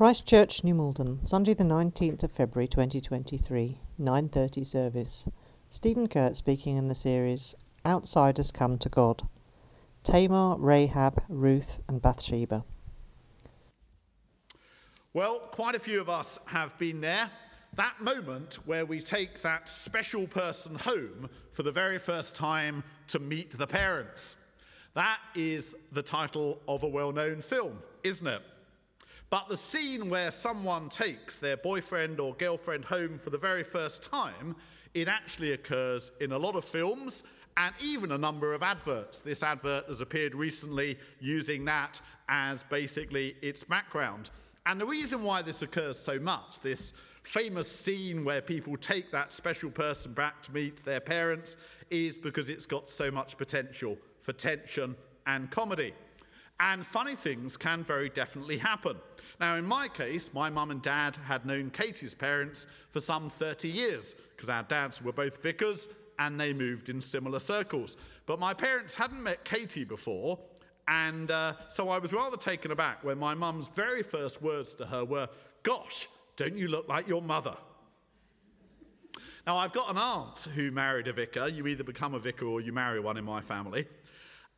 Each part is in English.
Christchurch, New Malden, Sunday the 19th of February 2023, 9:30 service. Stephen Kurt speaking in the series Outsiders Come to God. Tamar, Rahab, Ruth and Bathsheba. Well, quite a few of us have been there. That moment where we take that special person home for the very first time to meet the parents. That is the title of a well known film, isn't it? But the scene where someone takes their boyfriend or girlfriend home for the very first time, it actually occurs in a lot of films and even a number of adverts. This advert has appeared recently using that as basically its background. And the reason why this occurs so much, this famous scene where people take that special person back to meet their parents, is because it's got so much potential for tension and comedy. And funny things can very definitely happen. Now, in my case, my mum and dad had known Katie's parents for some 30 years because our dads were both vicars and they moved in similar circles. But my parents hadn't met Katie before, and uh, so I was rather taken aback when my mum's very first words to her were, Gosh, don't you look like your mother? Now, I've got an aunt who married a vicar. You either become a vicar or you marry one in my family.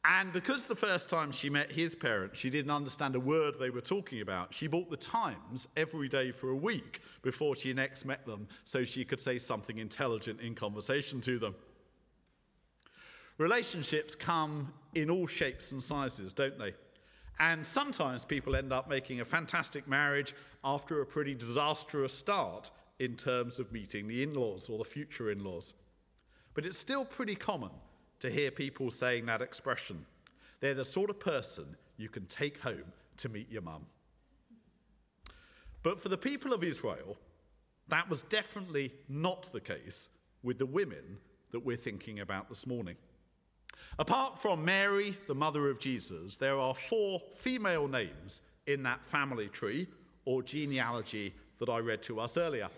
And because the first time she met his parents, she didn't understand a word they were talking about, she bought the Times every day for a week before she next met them so she could say something intelligent in conversation to them. Relationships come in all shapes and sizes, don't they? And sometimes people end up making a fantastic marriage after a pretty disastrous start in terms of meeting the in laws or the future in laws. But it's still pretty common to hear people saying that expression. They're the sort of person you can take home to meet your mum. But for the people of Israel, that was definitely not the case with the women that we're thinking about this morning. Apart from Mary, the mother of Jesus, there are four female names in that family tree or genealogy that I read to us earlier.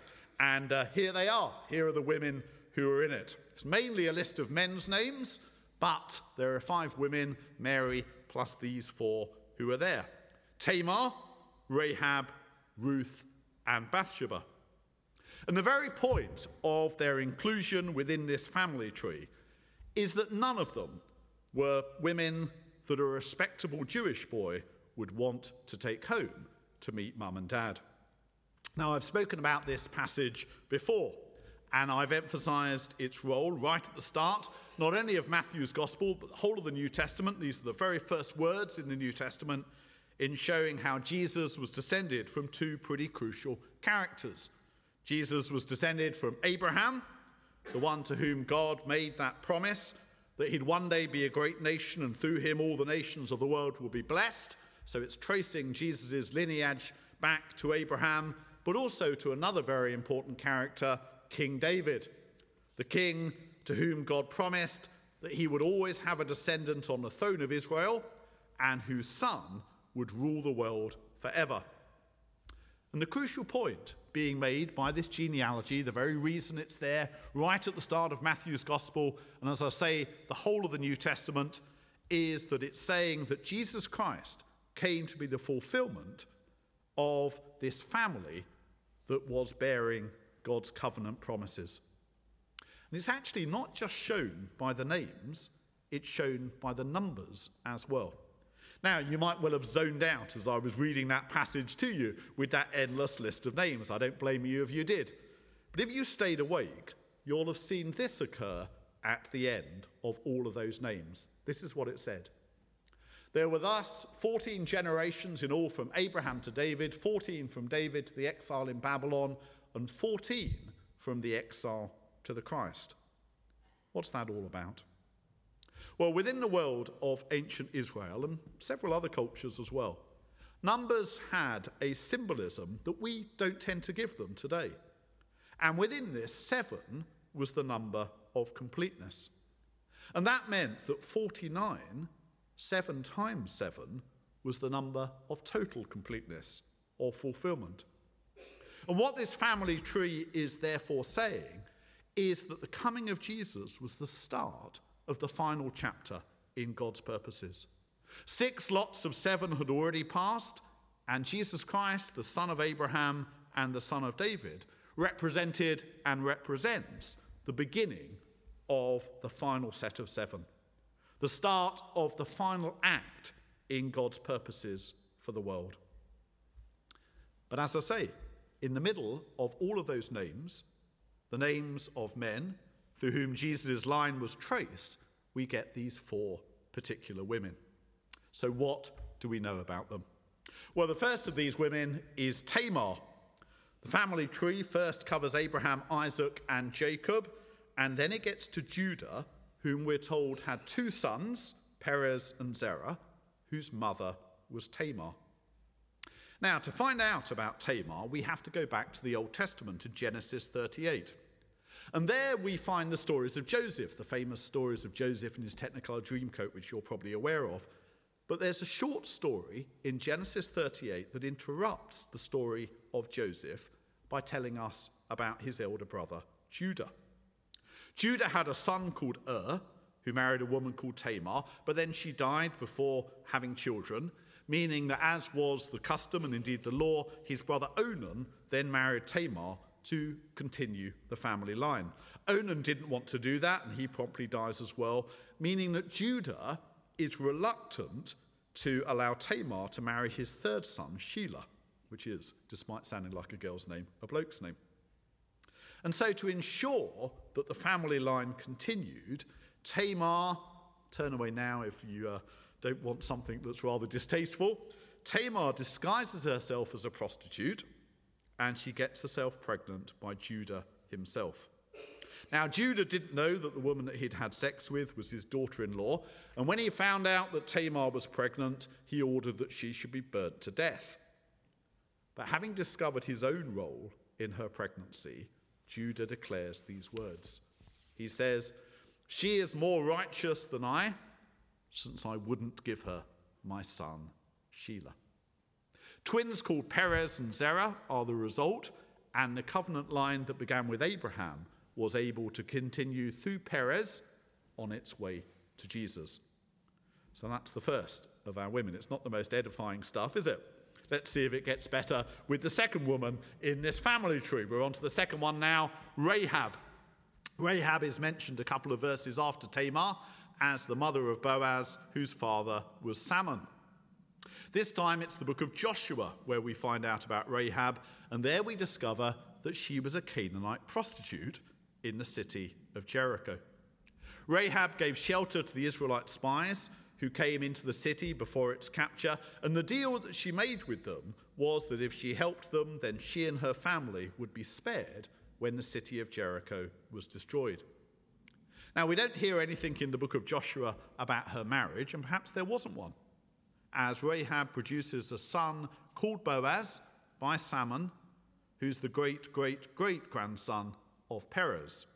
And uh, here they are. Here are the women who are in it. It's mainly a list of men's names, but there are five women, Mary plus these four who are there Tamar, Rahab, Ruth, and Bathsheba. And the very point of their inclusion within this family tree is that none of them were women that a respectable Jewish boy would want to take home to meet mum and dad. Now, I've spoken about this passage before and I've emphasized its role right at the start, not only of Matthew's Gospel, but the whole of the New Testament. These are the very first words in the New Testament in showing how Jesus was descended from two pretty crucial characters. Jesus was descended from Abraham, the one to whom God made that promise that he'd one day be a great nation and through him all the nations of the world will be blessed. So it's tracing Jesus' lineage back to Abraham, but also to another very important character, King David, the king to whom God promised that he would always have a descendant on the throne of Israel and whose son would rule the world forever. And the crucial point being made by this genealogy, the very reason it's there right at the start of Matthew's Gospel, and as I say, the whole of the New Testament, is that it's saying that Jesus Christ came to be the fulfillment of this family that was bearing God's covenant promises. And it's actually not just shown by the names, it's shown by the numbers as well. Now, you might well have zoned out as I was reading that passage to you with that endless list of names. I don't blame you if you did. But if you stayed awake, you'll have seen this occur at the end of all of those names. This is what it said. There were thus 14 generations in all from Abraham to David, 14 from David to the exile in Babylon, and 14 from the exile to the Christ. What's that all about? Well, within the world of ancient Israel and several other cultures as well, numbers had a symbolism that we don't tend to give them today. And within this, seven was the number of completeness. And that meant that 49, seven times seven, was the number of total completeness or fulfillment. And what this family tree is therefore saying is that the coming of Jesus was the start of the final chapter in God's purposes. Six lots of seven had already passed, And Jesus Christ, the son of Abraham and the son of David, represented and represents the beginning of the final set of seven, the start of the final act in God's purposes for the world. But as I say, in the middle of all of those names, the names of men through whom Jesus' line was traced, we get these four particular women. So, what do we know about them? Well, the first of these women is Tamar. The family tree first covers Abraham, Isaac, and Jacob, and then it gets to Judah, whom we're told had two sons, Perez and Zerah, whose mother was Tamar. Now, to find out about Tamar, we have to go back to the Old Testament, to Genesis 38. And there we find the stories of Joseph, the famous stories of Joseph and his Technicolor Dreamcoat, which you're probably aware of. But there's a short story in Genesis 38 that interrupts the story of Joseph by telling us about his elder brother, Judah. Judah had a son called Ur, who married a woman called Tamar, but then she died before having children, meaning that, as was the custom and indeed the law, his brother Onan then married Tamar to continue the family line. Onan didn't want to do that, and he promptly dies as well, meaning that Judah is reluctant to allow Tamar to marry his third son, Shelah, which is, despite sounding like a girl's name, a bloke's name. And so, to ensure that the family line continued, Tamar, turn away now if you uh, don't want something that's rather distasteful. Tamar disguises herself as a prostitute and she gets herself pregnant by Judah himself. Now, Judah didn't know that the woman that he'd had sex with was his daughter in law, and when he found out that Tamar was pregnant, he ordered that she should be burnt to death. But having discovered his own role in her pregnancy, Judah declares these words. He says, She is more righteous than I, since I wouldn't give her my son, Shelah. Twins called Perez and Zerah are the result, and the covenant line that began with Abraham was able to continue through Perez on its way to Jesus. So that's the first of our women. It's not the most edifying stuff, is it? Let's see if it gets better with the second woman in this family tree. We're on to the second one now Rahab. Rahab is mentioned a couple of verses after Tamar as the mother of Boaz, whose father was Salmon. This time it's the book of Joshua where we find out about Rahab, and there we discover that she was a Canaanite prostitute in the city of Jericho. Rahab gave shelter to the Israelite spies who came into the city before its capture, and the deal that she made with them was that if she helped them, then she and her family would be spared when the city of Jericho was destroyed. Now, we don't hear anything in the book of Joshua about her marriage, and perhaps there wasn't one as Rahab produces a son called Boaz by Salmon, who's the great great great grandson of Perez.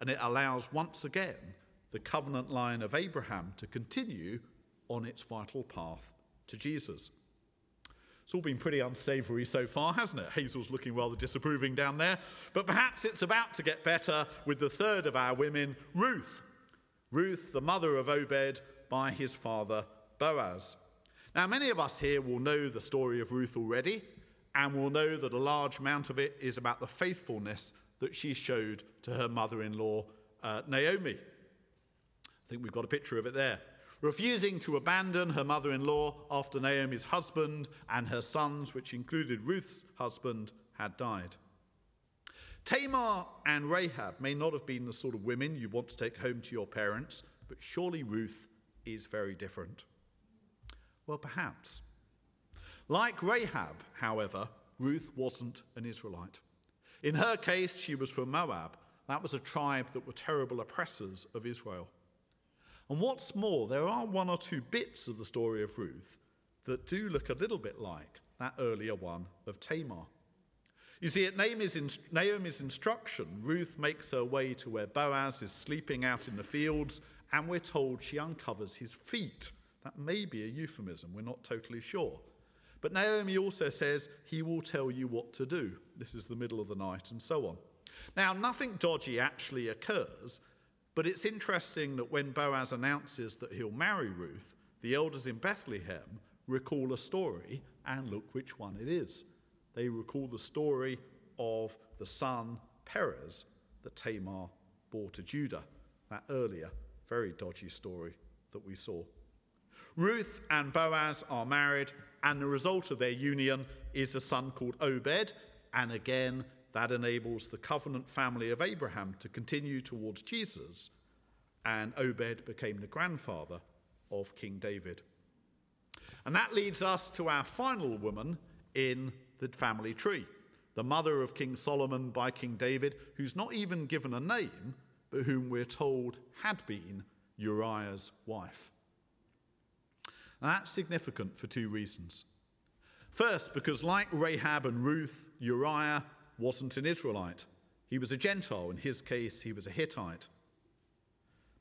And it allows once again the covenant line of Abraham to continue on its vital path to Jesus. It's all been pretty unsavory so far, hasn't it? Hazel's looking rather disapproving down there. But perhaps it's about to get better with the third of our women, Ruth. Ruth, the mother of Obed by his father Boaz. Now, many of us here will know the story of Ruth already, and will know that a large amount of it is about the faithfulness that she showed to her mother in law, uh, Naomi. I think we've got a picture of it there. Refusing to abandon her mother in law after Naomi's husband and her sons, which included Ruth's husband, had died. Tamar and Rahab may not have been the sort of women you want to take home to your parents, but surely Ruth is very different. Well, perhaps. Like Rahab, however, Ruth wasn't an Israelite. In her case, she was from Moab. That was a tribe that were terrible oppressors of Israel. And what's more, there are one or two bits of the story of Ruth that do look a little bit like that earlier one of Tamar. You see, at Naomi's instruction, Ruth makes her way to where Boaz is sleeping out in the fields, and we're told she uncovers his feet that may be a euphemism, we're not totally sure. But Naomi also says, He will tell you what to do. This is the middle of the night, and so on. Now, nothing dodgy actually occurs, but it's interesting that when Boaz announces that he'll marry Ruth, the elders in Bethlehem recall a story and look which one it is. They recall the story of the son Perez that Tamar bore to Judah, that earlier, very dodgy story that we saw. Ruth and Boaz are married, and the result of their union is a son called Obed, and again, that enables the covenant family of Abraham to continue towards Jesus, and Obed became the grandfather of King David. And that leads us to our final woman in the family tree, the mother of King Solomon by King David, who's not even given a name, but whom we're told had been Uriah's wife. And that's significant for two reasons. First, because like Rahab and Ruth, Uriah wasn't an Israelite. He was a Gentile. In his case, he was a Hittite.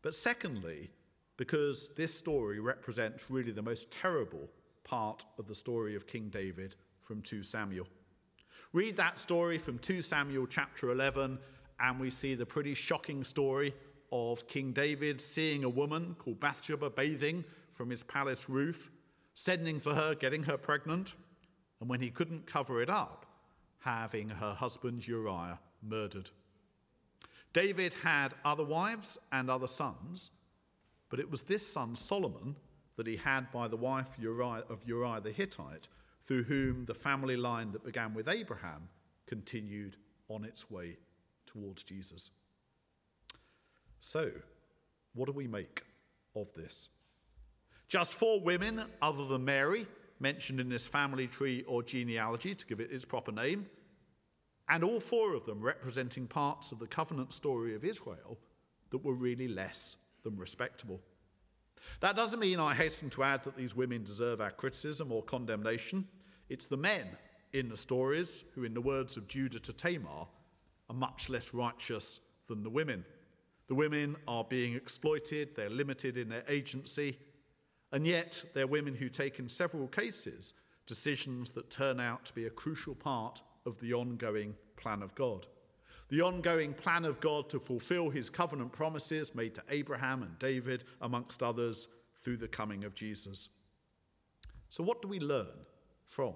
But secondly, because this story represents really the most terrible part of the story of King David from 2 Samuel. Read that story from 2 Samuel chapter 11, and we see the pretty shocking story of King David seeing a woman called Bathsheba bathing from his palace roof, sending for her, getting her pregnant, and when he couldn't cover it up, having her husband Uriah murdered. David had other wives and other sons, but it was this son, Solomon, that he had by the wife Uriah, of Uriah the Hittite, through whom the family line that began with Abraham continued on its way towards Jesus. So, what do we make of this? Just four women, other than Mary, mentioned in this family tree or genealogy to give it its proper name, and all four of them representing parts of the covenant story of Israel that were really less than respectable. That doesn't mean I hasten to add that these women deserve our criticism or condemnation. It's the men in the stories who, in the words of Judah to Tamar, are much less righteous than the women. The women are being exploited, they're limited in their agency, and yet they're women who take, in several cases, decisions that turn out to be a crucial part of the ongoing plan of God. The ongoing plan of God to fulfill his covenant promises made to Abraham and David, amongst others, through the coming of Jesus. So, what do we learn from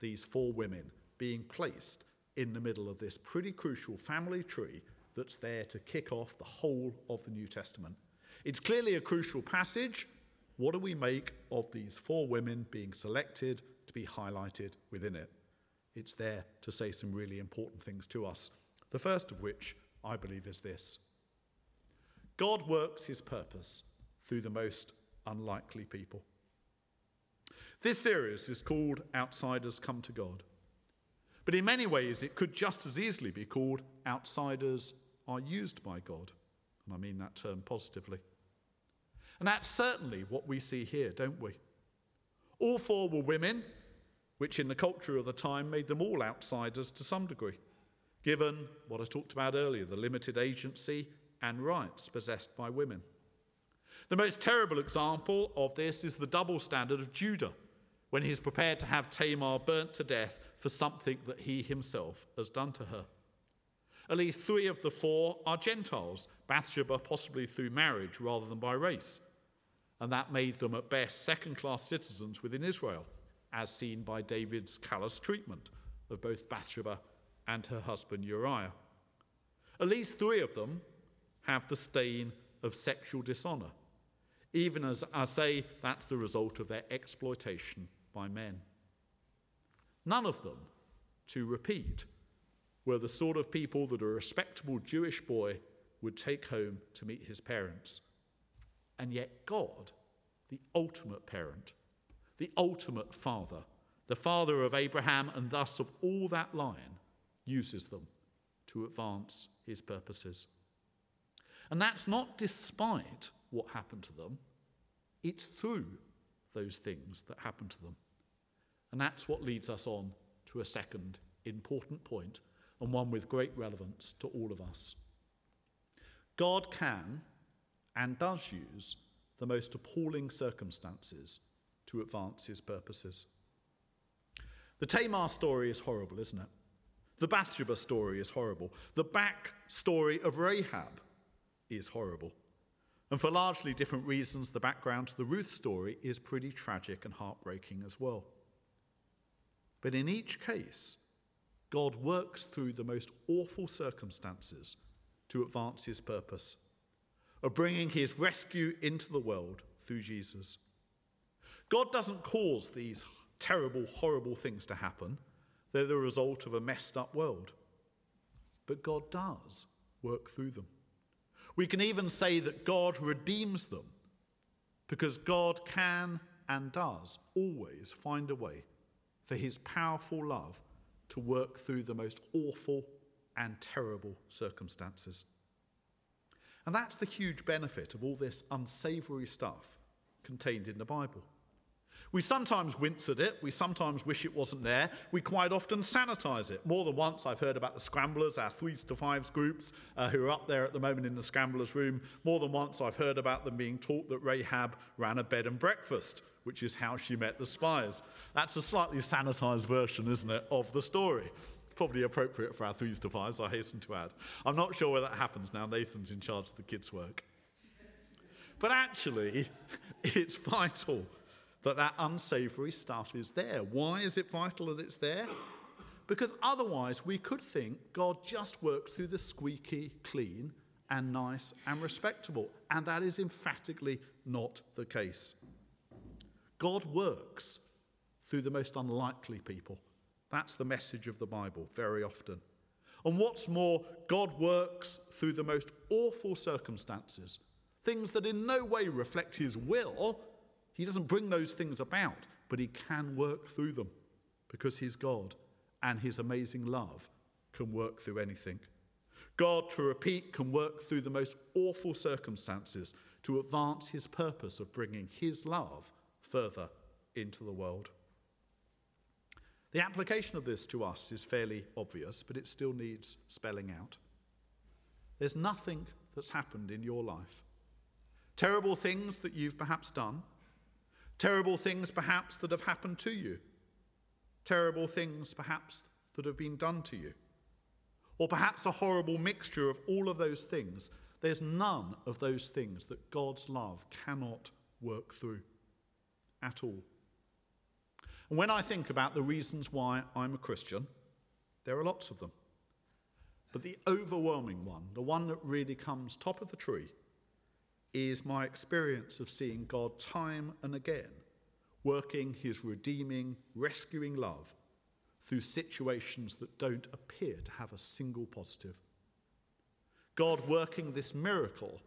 these four women being placed in the middle of this pretty crucial family tree that's there to kick off the whole of the New Testament? It's clearly a crucial passage. What do we make of these four women being selected to be highlighted within it? It's there to say some really important things to us. The first of which, I believe, is this God works his purpose through the most unlikely people. This series is called Outsiders Come to God. But in many ways, it could just as easily be called Outsiders Are Used by God. And I mean that term positively. And that's certainly what we see here, don't we? All four were women, which in the culture of the time made them all outsiders to some degree, given what I talked about earlier the limited agency and rights possessed by women. The most terrible example of this is the double standard of Judah when he's prepared to have Tamar burnt to death for something that he himself has done to her. At least three of the four are Gentiles, Bathsheba possibly through marriage rather than by race and that made them at best second class citizens within Israel, as seen by David's callous treatment of both Bathsheba and her husband Uriah. At least three of them have the stain of sexual dishonor, even as I say that's the result of their exploitation by men. None of them, to repeat, were the sort of people that a respectable Jewish boy would take home to meet his parents and yet, God, the ultimate parent, the ultimate father, the father of Abraham and thus of all that line, uses them to advance his purposes. And that's not despite what happened to them, it's through those things that happened to them. And that's what leads us on to a second important point, and one with great relevance to all of us. God can and does use the most appalling circumstances to advance his purposes. The Tamar story is horrible, isn't it? The Bathsheba story is horrible. The back story of Rahab is horrible. And for largely different reasons, the background to the Ruth story is pretty tragic and heartbreaking as well. But in each case, God works through the most awful circumstances to advance his purpose of bringing his rescue into the world through Jesus. God doesn't cause these terrible, horrible things to happen, they're the result of a messed up world. But God does work through them. We can even say that God redeems them because God can and does always find a way for his powerful love to work through the most awful and terrible circumstances. And that's the huge benefit of all this unsavory stuff contained in the Bible. We sometimes wince at it, we sometimes wish it wasn't there, we quite often sanitize it. More than once, I've heard about the Scramblers, our threes to fives groups uh, who are up there at the moment in the Scramblers room. More than once, I've heard about them being taught that Rahab ran a bed and breakfast, which is how she met the spies. That's a slightly sanitized version, isn't it, of the story. Probably appropriate for our threes to fives, I hasten to add. I'm not sure where that happens now. Nathan's in charge of the kids' work. But actually, it's vital that that unsavory stuff is there. Why is it vital that it's there? Because otherwise, we could think God just works through the squeaky clean and nice and respectable. And that is emphatically not the case. God works through the most unlikely people. That's the message of the Bible very often. And what's more, God works through the most awful circumstances, things that in no way reflect His will, he doesn't bring those things about, but He can work through them because He's God and His amazing love can work through anything. God, to repeat, can work through the most awful circumstances to advance His purpose of bringing His love further into the world. The application of this to us is fairly obvious, but it still needs spelling out. There's nothing that's happened in your life. Terrible things that you've perhaps done, Terrible things, perhaps, that have happened to you. Terrible things, perhaps, that have been done to you. Or perhaps a horrible mixture of all of those things. There's none of those things that God's love cannot work through at all. And when I think about the reasons why I'm a Christian, there are lots of them. But the overwhelming one, the one that really comes top of the tree, is my experience of seeing God time and again working his redeeming, rescuing love through situations that don't appear to have a single positive. God working this miracle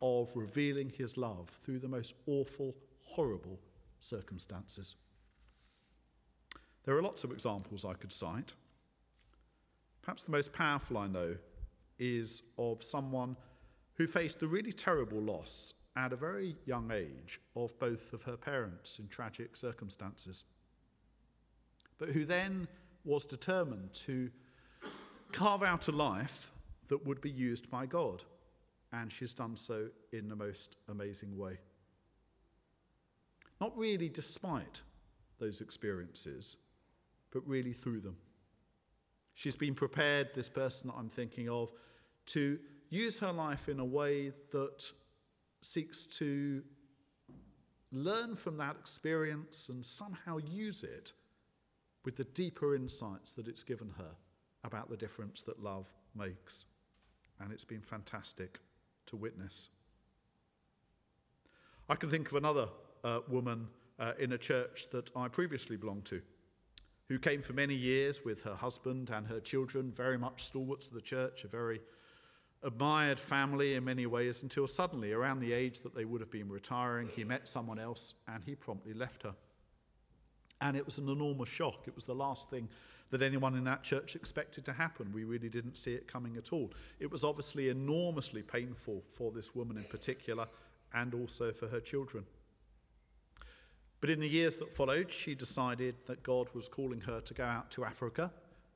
of revealing his love through the most awful, horrible circumstances. There are lots of examples I could cite. Perhaps the most powerful I know is of someone who faced the really terrible loss at a very young age of both of her parents in tragic circumstances, but who then was determined to carve out a life that would be used by God. And she's done so in the most amazing way. Not really despite those experiences, but really through them. She's been prepared, this person that I'm thinking of, to use her life in a way that seeks to learn from that experience and somehow use it with the deeper insights that it's given her about the difference that love makes. And it's been fantastic to witness. I can think of another uh, woman uh, in a church that I previously belonged to who came for many years with her husband and her children, very much stalwarts of the church, a very admired family in many ways until suddenly, around the age that they would have been retiring, he met someone else and he promptly left her. And it was an enormous shock. It was the last thing that anyone in that church expected to happen. We really didn't see it coming at all. It was obviously enormously painful for this woman in particular and also for her children. But in the years that followed, she decided that God was calling her to go out to Africa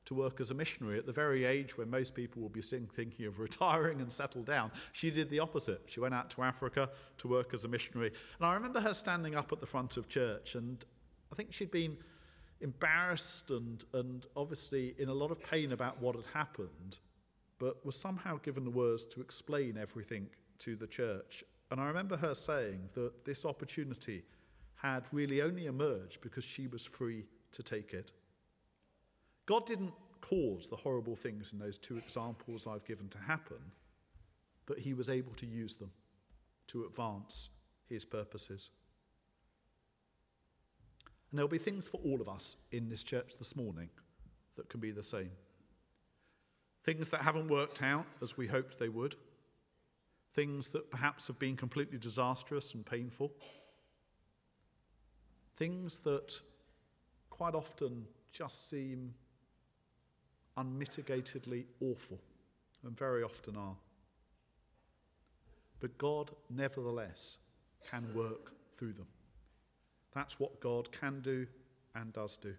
to work as a missionary at the very age when most people will be thinking of retiring and settle down. She did the opposite. She went out to Africa to work as a missionary. And I remember her standing up at the front of church, and I think she'd been embarrassed and, and obviously in a lot of pain about what had happened, but was somehow given the words to explain everything to the church. And I remember her saying that this opportunity had really only emerged because she was free to take it. God didn't cause the horrible things in those two examples I've given to happen, but he was able to use them to advance his purposes. And there'll be things for all of us in this church this morning that can be the same. Things that haven't worked out as we hoped they would. Things that perhaps have been completely disastrous and painful. Things that quite often just seem unmitigatedly awful, and very often are. But God, nevertheless, can work through them. That's what God can do and does do.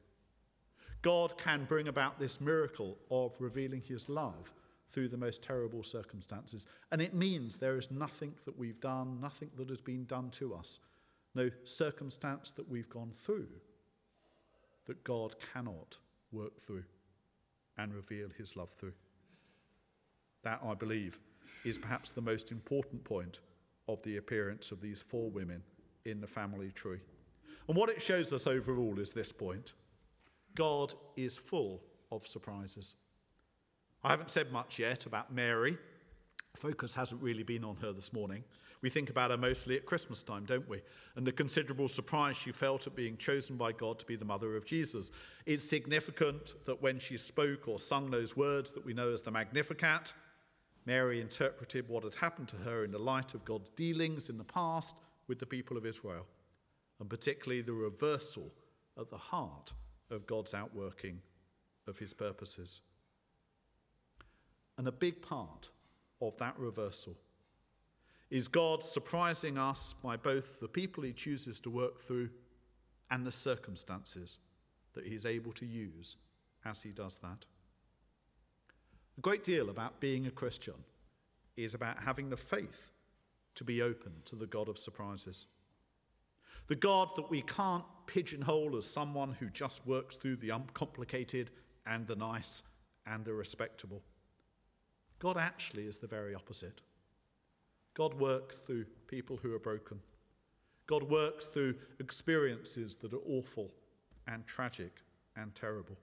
God can bring about this miracle of revealing his love through the most terrible circumstances. And it means there is nothing that we've done, nothing that has been done to us, no circumstance that we've gone through that God cannot work through and reveal his love through. That, I believe, is perhaps the most important point of the appearance of these four women in the family tree. And what it shows us overall is this point God is full of surprises. I haven't said much yet about Mary. Focus hasn't really been on her this morning. We think about her mostly at Christmas time, don't we? And the considerable surprise she felt at being chosen by God to be the mother of Jesus. It's significant that when she spoke or sung those words that we know as the Magnificat, Mary interpreted what had happened to her in the light of God's dealings in the past with the people of Israel, and particularly the reversal at the heart of God's outworking of his purposes. And a big part of that reversal is God surprising us by both the people he chooses to work through and the circumstances that he's able to use as he does that. A great deal about being a Christian is about having the faith to be open to the God of surprises. The God that we can't pigeonhole as someone who just works through the uncomplicated and the nice and the respectable. God actually is the very opposite. God works through people who are broken. God works through experiences that are awful and tragic and terrible.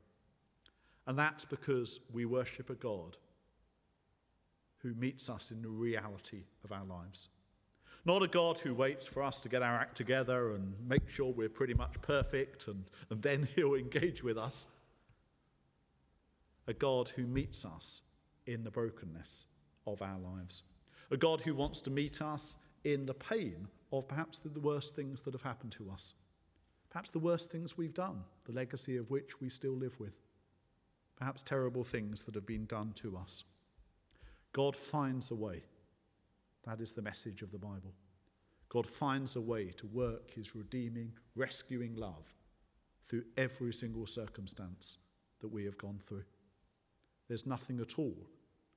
And that's because we worship a God who meets us in the reality of our lives. Not a God who waits for us to get our act together and make sure we're pretty much perfect and, and then he'll engage with us. A God who meets us in the brokenness of our lives a God who wants to meet us in the pain of perhaps the worst things that have happened to us, perhaps the worst things we've done, the legacy of which we still live with, perhaps terrible things that have been done to us. God finds a way. That is the message of the Bible. God finds a way to work his redeeming, rescuing love through every single circumstance that we have gone through. There's nothing at all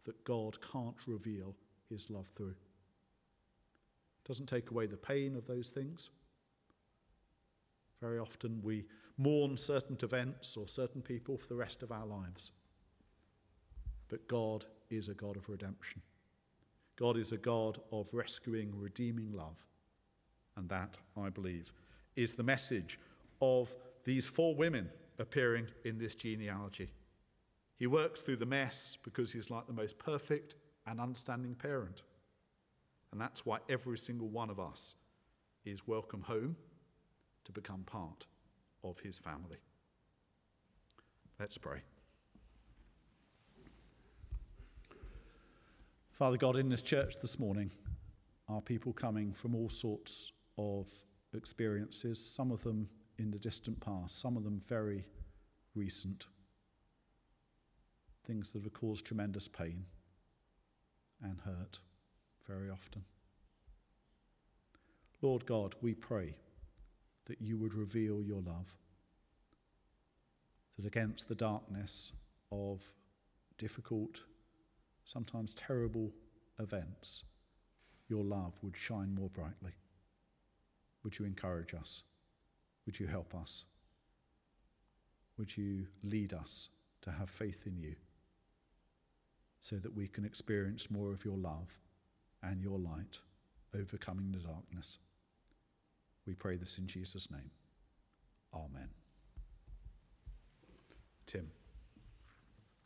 that God can't reveal his love through. It Doesn't take away the pain of those things. Very often we mourn certain events or certain people for the rest of our lives. But God is a God of redemption. God is a God of rescuing, redeeming love. And that, I believe, is the message of these four women appearing in this genealogy. He works through the mess because he's like the most perfect and understanding parent. And that's why every single one of us is welcome home to become part of his family. Let's pray. Father God, in this church this morning are people coming from all sorts of experiences, some of them in the distant past, some of them very recent, things that have caused tremendous pain and hurt very often. Lord God, we pray that you would reveal your love, that against the darkness of difficult, sometimes terrible events, your love would shine more brightly. Would you encourage us? Would you help us? Would you lead us to have faith in you? So that we can experience more of your love and your light, overcoming the darkness. We pray this in Jesus' name. Amen. Tim.